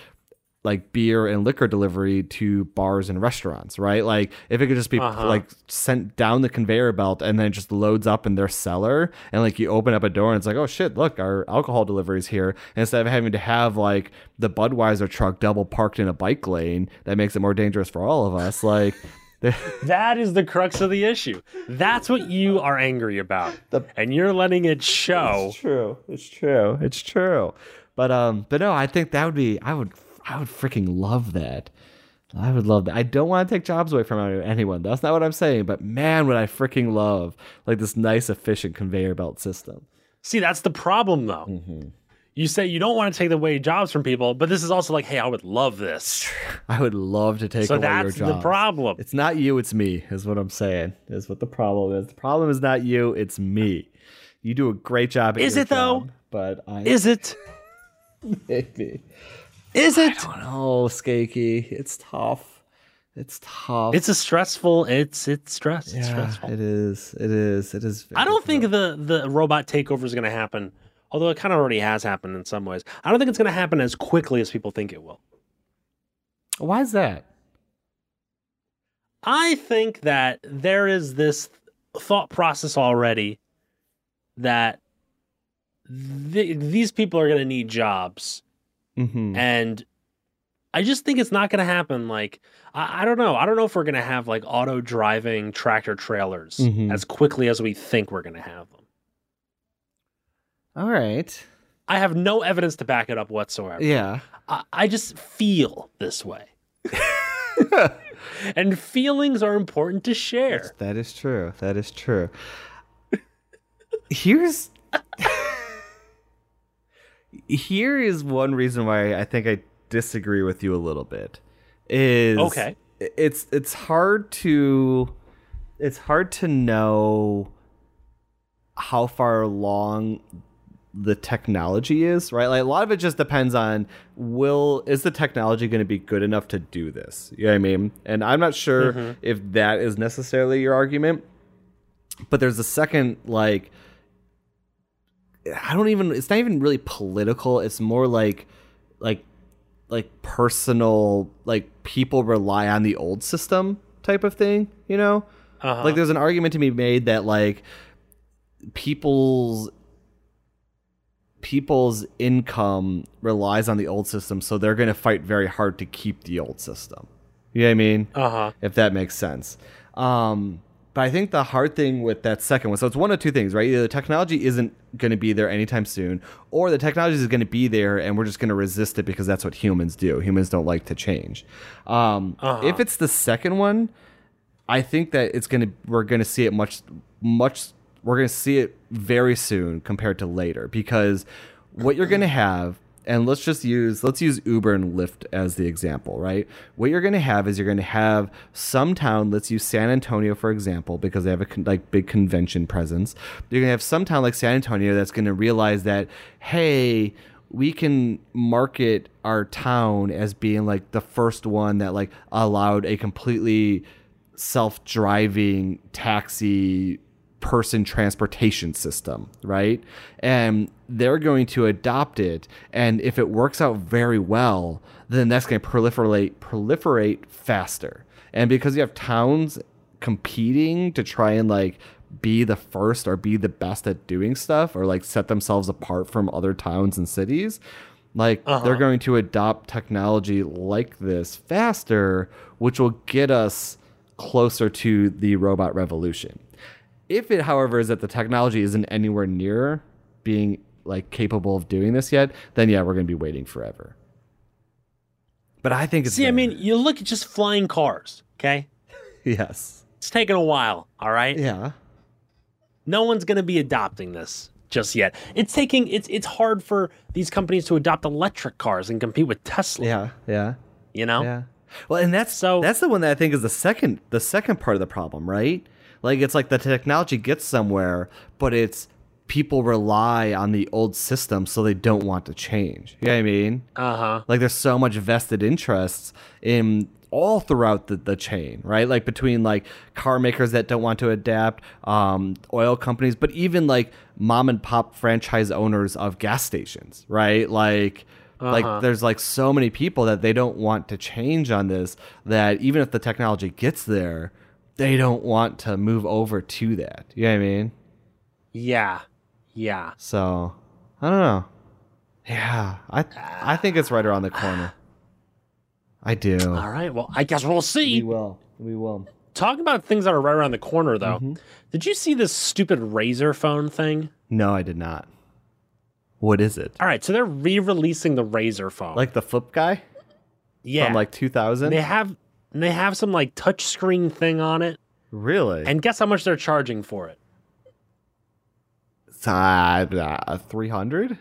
like beer and liquor delivery to bars and restaurants, right? Like if it could just be Uh-huh. like sent down the conveyor belt and then it just loads up in their cellar and like you open up a door and it's like, oh shit, look, our alcohol delivery is here. And instead of having to have like the Budweiser truck double parked in a bike lane that makes it more dangerous for all of us, like That is the crux of the issue. That's what you are angry about, The- and you're letting it show. It's true. It's true. It's true. But um, but no, I think that would be. I would. I would freaking love that. I would love that. I don't want to take jobs away from anyone. That's not what I'm saying. But man, would I freaking love like this nice, efficient conveyor belt system. See, that's the problem, though. Mm-hmm. You say you don't want to take away jobs from people, but this is also like, hey, I would love this. I would love to take So away your that's jobs. the problem. It's not you, it's me, is what I'm saying. Is what the problem is. The problem is not you, it's me. You do a great job Is it, though? But I Is it? maybe. Is it? Oh, Skakey. It's tough. It's tough. It's a stressful. It's it's stress. It's yeah, stressful. it is. It is. It is. I don't think the the robot takeover is going to happen. Although it kind of already has happened in some ways. I don't think it's going to happen as quickly as people think it will. Why is that? I think that there is this thought process already that th- these people are going to need jobs. Mm-hmm. And I just think it's not going to happen. Like, I, I don't know. I don't know if we're going to have like auto driving tractor trailers Mhm. as quickly as we think we're going to have them. All right. I have no evidence to back it up whatsoever. Yeah. I, I just feel this way. and feelings are important to share. That is true. That is true. Here's here is one reason why I think I disagree with you a little bit. Is Okay. It's it's hard to it's hard to know how far along the technology is, right? Like a lot of it just depends on will is the technology going to be good enough to do this? You know what I mean? And I'm not sure Mhm. if that is necessarily your argument. But there's a second like I don't even it's not even really political. It's more like like like personal like people rely on the old system type of thing, you know? Uh-huh. Like there's an argument to be made that like people's people's income relies on the old system, so they're going to fight very hard to keep the old system. You know what I mean? uh huh. If that makes sense. Um, but I think the hard thing with that second one, so it's one of two things, right? Either the technology isn't going to be there anytime soon, or the technology is going to be there and we're just going to resist it because that's what humans do. Humans don't like to change. Um, Uh-huh. If it's the second one, I think that it's gonna we're gonna see it much much we're gonna see it very soon compared to later because what you're gonna have and let's just use let's use Uber and Lyft as the example, right? What you're gonna have is you're gonna have some town. Let's use San Antonio for example because they have a con- like big convention presence. You're gonna have some town like San Antonio that's gonna realize that hey we can market our town as being like the first one that like allowed a completely self-driving taxi person transportation system, right? And they're going to adopt it and if it works out very well, then that's going to proliferate proliferate faster. And because you have towns competing to try and like be the first or be the best at doing stuff or like set themselves apart from other towns and cities like Uh-huh. they're going to adopt technology like this faster which will get us closer to the robot revolution if it however is that the technology isn't anywhere near being like capable of doing this yet then yeah we're going to be waiting forever but i think it's See, I mean, you look at just flying cars, okay? yes It's taking a while, all right? yeah No one's going to be adopting this just yet. It's taking it's it's hard for these companies to adopt electric cars and compete with Tesla, yeah yeah you know? Yeah. Well, and that's So- that's the one that I think is the second the second part of the problem, right? Like it's like the technology gets somewhere, but it's people rely on the old system so they don't want to change. You know what I mean? Uh-huh. Like there's so much vested interests in all throughout the, the chain, right? Like between like car makers that don't want to adapt, um, oil companies, but even like mom and pop franchise owners of gas stations, right? Like like Uh-huh. there's like so many people that they don't want to change on this that even if the technology gets there, they don't want to move over to that. You know what I mean? Yeah. Yeah. So I don't know. Yeah, I I think it's right around the corner. I do. All right. Well, I guess we'll see. We will. We will. Talking about things that are right around the corner though. Mm-hmm. Did you see this stupid Razr phone thing? No, I did not. What is it? All right, so they're re-releasing the Razr phone. Like the flip guy yeah. from like 2000? they have they have some like touchscreen thing on it. really? And guess how much they're charging for it? Uh, 300?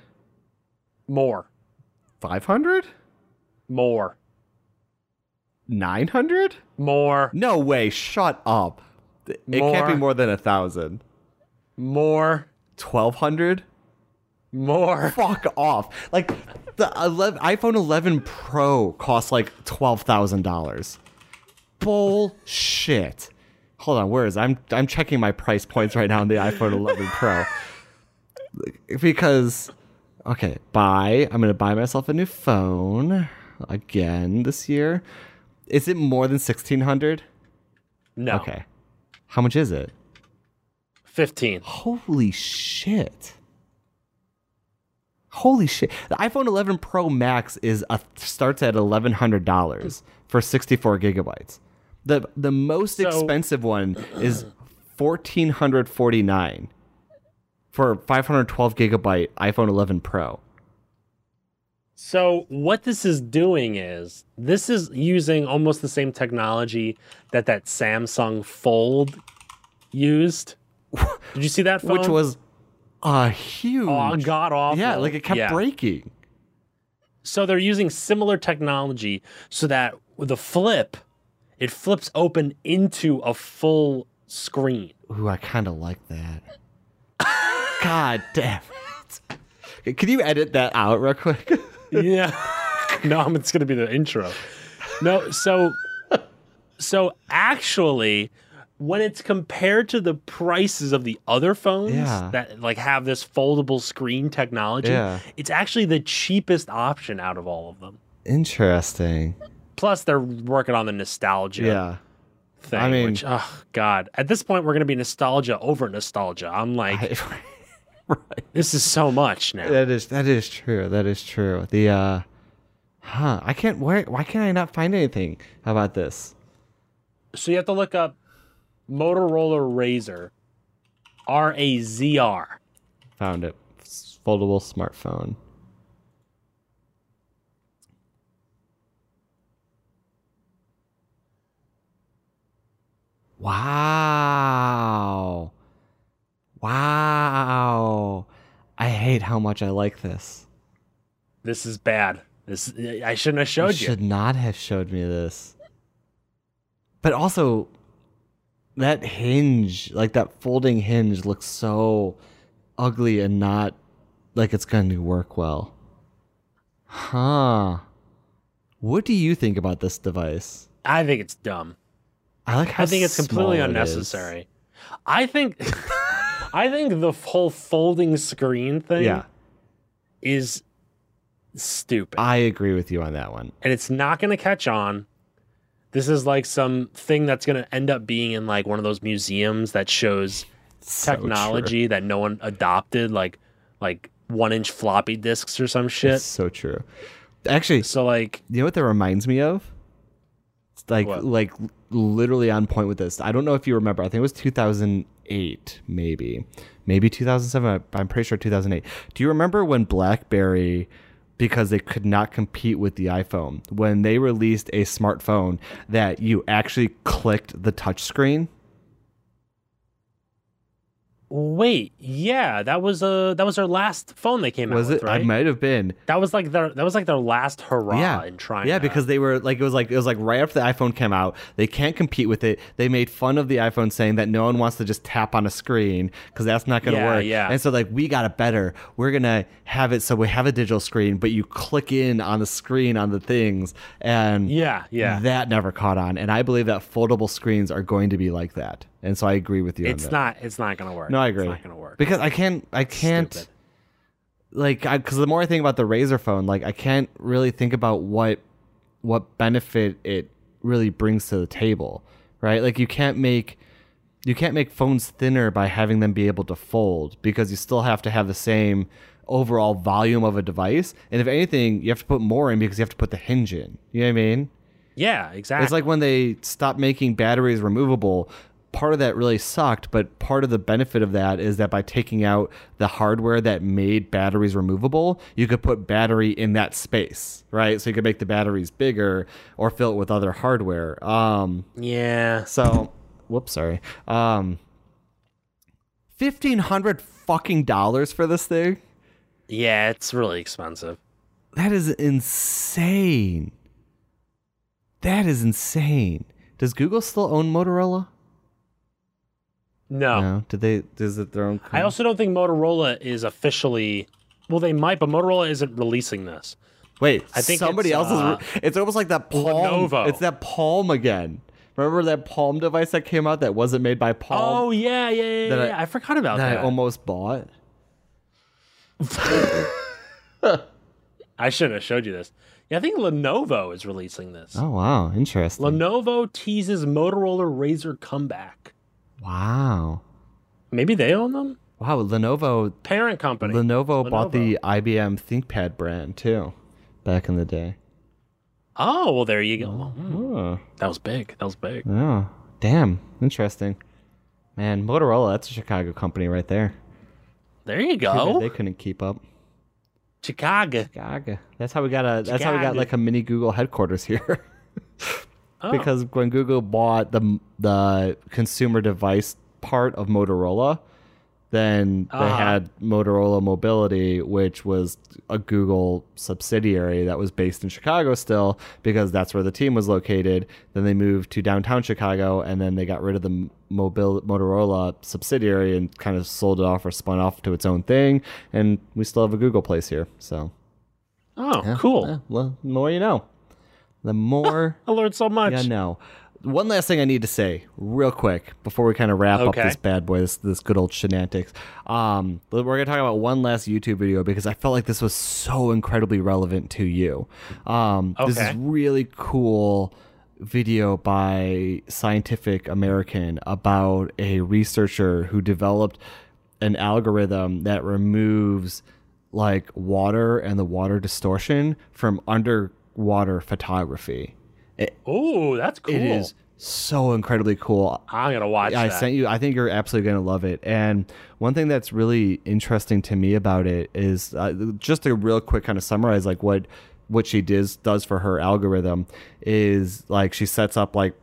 More. 500? More. 900? More. No way. Shut up. It can't be More. more than a thousand. More. 1200? More. Fuck off. Like the 11, iPhone 11 Pro costs like $12,000. Bullshit. Hold on, where is I'm I'm checking my price points right now on the iPhone 11 Pro. Because okay, buy, I'm going to buy myself a new phone again this year. Is it more than 1600? No. Okay. How much is it? 15. Holy shit. Holy shit. The iPhone 11 Pro Max is a, starts at $1100 for 64 gigabytes. The the most So- expensive one is 1449 for 512 gigabyte iPhone 11 Pro. So what this is doing is this is using almost the same technology that that Samsung Fold used. Did you see that phone? Which was a huge oh, god awful. Yeah, like it kept Yeah. breaking. So they're using similar technology so that with the flip, it flips open into a full screen. Ooh, I kind of like that. God damn it. Can you edit that out real quick? Yeah. no, it's gonna be the intro. No, so so actually when it's compared to the prices of the other phones Yeah. that like have this foldable screen technology, Yeah. it's actually the cheapest option out of all of them. Interesting. Plus they're working on the nostalgia Yeah. thing, I mean- which oh god. At this point we're gonna be nostalgia over nostalgia. I'm like, right. this is so much now. That is that is true. That is true. The uh huh, I can't where why can't I not find anything about this? So you have to look up Motorola Razr R A Z R. Found it. Foldable smartphone. Wow. Wow. I hate how much I like this. This is bad. This I shouldn't have showed you you. should not have showed me this. But also, that hinge, like that folding hinge, looks so ugly and not like it's going to work well. Huh. What do you think about this device? I think it's dumb. I like how I think it's completely small it unnecessary. I think I think the whole folding screen thing Yeah, is stupid. I agree with you on that one. and it's not going to catch on. This is like some thing that's going to end up being in like one of those museums that shows So true. technology that no one adopted, like like one inch floppy disks or some shit. It's so true. Actually, So like, you know what that reminds me of? It's like What? like literally on point with this. I don't know if you remember. I think it was 2008, maybe, maybe 2007. I- I'm pretty sure 2008. Do you remember when BlackBerry? Because they could not compete with the iPhone when they released a smartphone that you actually clicked the touch screen. Wait, yeah, that was uh that was their last phone they came Was out it? with, right? I might have been. that was like their that was like their last hurrah yeah. in trying. Yeah, because they were like it was like it was like right after the iPhone came out, they can't compete with it. They made fun of the iPhone, saying that no one wants to just tap on a screen because that's not going to Yeah, work. yeah. And so like we got it better. We're gonna have it so we have a digital screen, but you click in on the screen on the things, and yeah, yeah, that never caught on. And I believe that foldable screens are going to be like that. And so I agree with you. on it's that. not it's not gonna work. No, I agree. It's not gonna work. because I can't. I can't Stupid. like because the more I think about the Razr phone, like I can't really think about what what benefit it really brings to the table, right? Like you can't make you can't make phones thinner by having them be able to fold because you still have to have the same overall volume of a device. And if anything, you have to put more in because you have to put the hinge in. You know what I mean? Yeah, exactly. It's like when they stopped making batteries removable. Part of that really sucked, but part of the benefit of that is that by taking out the hardware that made batteries removable, you could put battery in that space, right? So you could make the batteries bigger or fill it with other hardware. Um, yeah. so, whoops, sorry. Um, fifteen hundred fucking dollars for this thing. Yeah, it's really expensive. That is insane. That is insane. Does Google still own Motorola? No. No. Did they? Is it their own? I also don't think Motorola is officially well they might, but Motorola isn't releasing this. wait. I think somebody it's, else uh, is. It's almost like that Palm. Lenovo. It's that Palm again. Remember that Palm device that came out that wasn't made by Palm Oh yeah, yeah, yeah. That I- yeah. I, forgot about that that. I almost bought? I shouldn't have showed you this. Yeah, I think Lenovo is releasing this. Oh wow, interesting. Lenovo teases Motorola Razr comeback. Wow, Maybe they own them. wow. Lenovo. Parent company. Lenovo bought the IBM ThinkPad brand too, back in the day. oh well, there you go. Oh. That was big. That was big. Oh, damn. Interesting. Man, Motorola, that's a Chicago company right there. There you go. They couldn't keep up. Chicago. Chicago. That's how we got a that's how we got like a mini Google headquarters here. Oh. because when Google bought the the consumer device part of Motorola, then they Uh-huh. had Motorola Mobility, which was a Google subsidiary that was based in Chicago still, because that's where the team was located. Then they moved to downtown Chicago, and then they got rid of the Mobil- Motorola subsidiary and kind of sold it off or spun off to its own thing. And we still have a Google place here. So, Oh, yeah, cool. yeah, well, the more you know. The more I learned so much. yeah, no. One last thing I need to say, real quick, before we kind of wrap up this bad boy, this, this good old shenanigans. Um, we're gonna talk about one last YouTube video because I felt like this was so incredibly relevant to you. Um, This is really cool video by Scientific American about a researcher who developed an algorithm that removes like water and the water distortion from underwater photography. Oh, that's cool. it is so incredibly cool. I'm gonna watch I that. sent you. I think you're absolutely going to love it. And one thing that's really interesting to me about it is uh, just a real quick kind of summarize like what what she does does for her algorithm is like she sets up like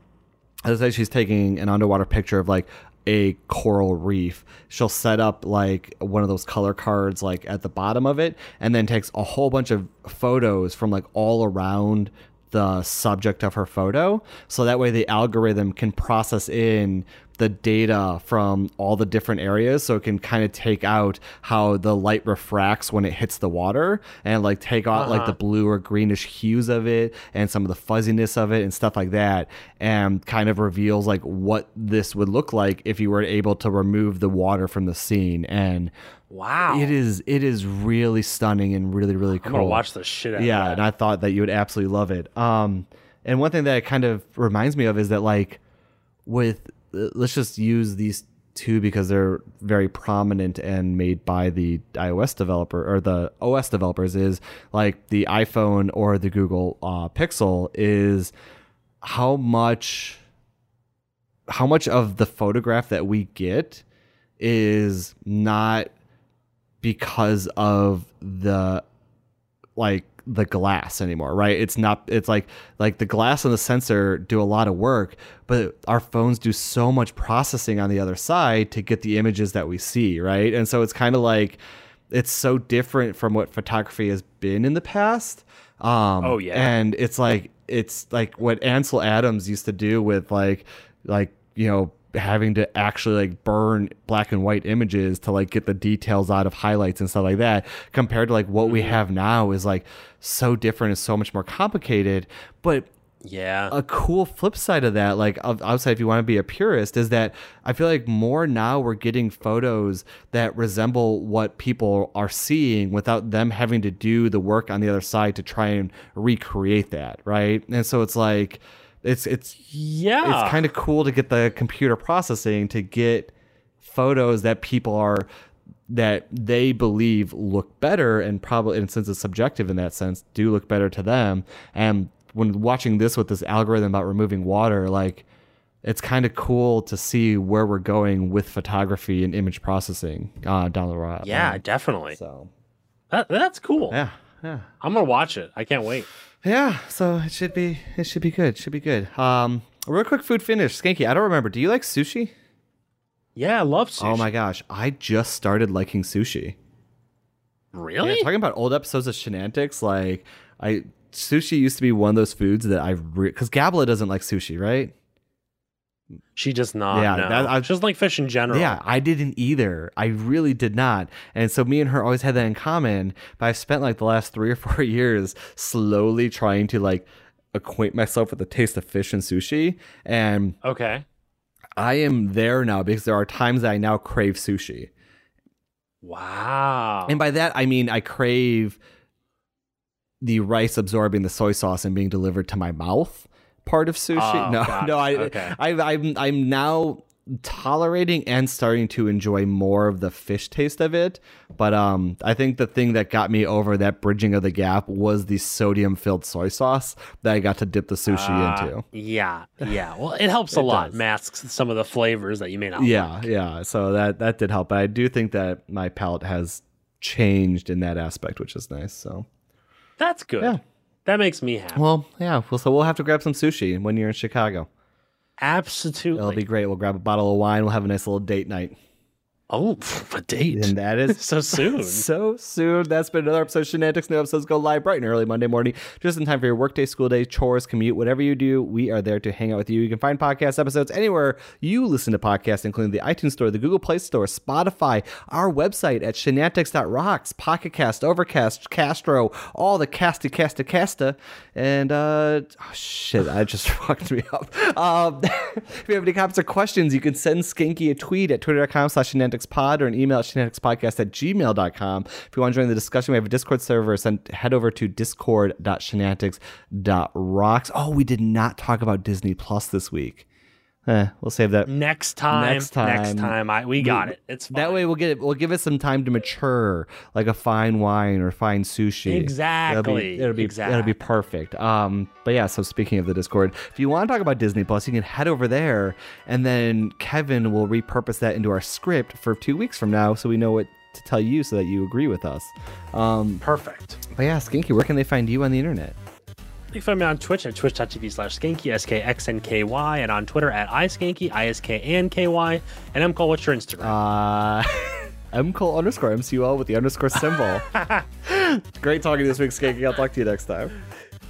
let's say she's taking an underwater picture of like a coral reef. She'll set up like one of those color cards like at the bottom of it and then takes a whole bunch of photos from like all around the subject of her photo. So that way the algorithm can process in the data from all the different areas so it can kind of take out how the light refracts when it hits the water and like take out like Uh-huh. the blue or greenish hues of it and some of the fuzziness of it and stuff like that and kind of reveals like what this would look like if you were able to remove the water from the scene and Wow. it is it is really stunning and really really I'm cool gonna watch the shit out yeah and i thought that you would absolutely love it um and one thing that it kind of reminds me of is that like with let's just use these two because they're very prominent and made by the ios developer or the os developers is like the iphone or the google uh, pixel is how much how much of the photograph that we get is not because of the like the glass anymore right? It's not it's like like the glass and the sensor do a lot of work but our phones do so much processing on the other side to get the images that we see right? And so it's kind of like it's so different from what photography has been in the past. Um Oh, yeah. and it's like it's like what Ansel Adams used to do with like like you know having to actually like burn black and white images to like get the details out of highlights and stuff like that compared to like what we mm-hmm. have now is like so different and so much more complicated but yeah. a cool flip side of that, like outside if you want to be a purist, is that I feel like more now we're getting photos that resemble what people are seeing without them having to do the work on the other side to try and recreate that, right? And so it's like it's it's yeah. it's kind of cool to get the computer processing to get photos that people are that they believe look better and probably and since it's subjective in that sense do look better to them and when watching this with this algorithm about removing water like it's kind of cool to see where we're going with photography and image processing uh, down the road yeah, definitely. so That, that's cool. yeah yeah I'm gonna watch it. I can't wait. Yeah so it should be it should be good should be good um real quick food finish skanky i don't remember do you like sushi Yeah, I love sushi. Oh my gosh, I just started liking sushi. Really? Yeah, talking about old episodes of Shenantics, like I sushi used to be one of those foods that I because Gabla doesn't like sushi, right? She does not. Yeah, no. that- I- doesn't like fish in general. Yeah, I didn't either. I really did not. And so me and her always had that in common. But I've spent like the last three or four years slowly trying to like acquaint myself with the taste of fish and sushi. And Okay. I am there now because there are times that I now crave sushi. Wow. And by that, I mean I crave the rice absorbing the soy sauce and being delivered to my mouth part of sushi. Oh, no, got no. I, Okay. I, I'm, I'm now tolerating and starting to enjoy more of the fish taste of it. But um, I think the thing that got me over that bridging of the gap was the sodium-filled soy sauce that I got to dip the sushi Uh, into. Yeah, yeah. Well, it helps a lot. does. Masks some of the flavors that you may not. Yeah, like. yeah. So that that did help. But I do think that my palate has changed in that aspect, which is nice. So. that's good. Yeah. That makes me happy. Well, yeah. Well, so we'll have to grab some sushi when you're in Chicago. Absolutely. It'll be great. We'll grab a bottle of wine. We'll have a nice little date night. Oh, a date. And that is so soon. so soon. That's been another episode of Shenantics. New episodes go live bright and early Monday morning, just in time for your workday, school day, chores, commute, whatever you do. We are there to hang out with you. You can find podcast episodes anywhere you listen to podcasts, including the iTunes Store, the Google Play Store, Spotify, our website at shenantics.rocks, Pocket Cast, Overcast, Castro, all the casty, casta, casta. And, uh, oh, shit, I just fucked me up. Um, if you have any comments or questions, you can send Skanky a tweet at twitter.com slash shenanticspod or an email at shenanticspodcast at gmail.com. If you want to join the discussion, we have a Discord server. Send, head over to discord.shenantics.rocks. Oh, we did not talk about Disney Plus this week. Eh, we'll save that. Next time. Next time. Next time. I we got it. It's fine. That way we'll get it. We'll give it some time to mature, like a fine wine or fine sushi. Exactly. It'll be it'll be, Exactly. it'll be perfect. Um, but yeah. So speaking of the Discord, if you want to talk about Disney Plus, you can head over there, and then Kevin will repurpose that into our script for two weeks from now, so we know what to tell you, so that you agree with us. Um, perfect. but yeah, Skinky, where can they find you on the internet? You can find me on Twitch at twitch.tv slash skanky, S K X N K Y, and on Twitter at iskanky, I S K N K Y. And I'm Cole, what's your Instagram? Uh, M Cole underscore MCUL with the underscore symbol. Great talking this week, Skanky. I'll talk to you next time.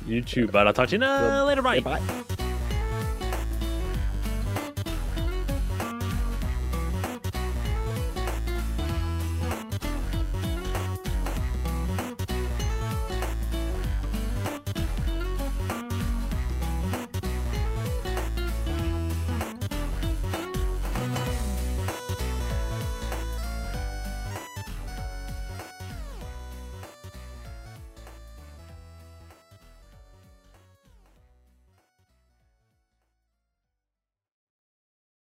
you too, but I'll talk to you later. Bye. Bye.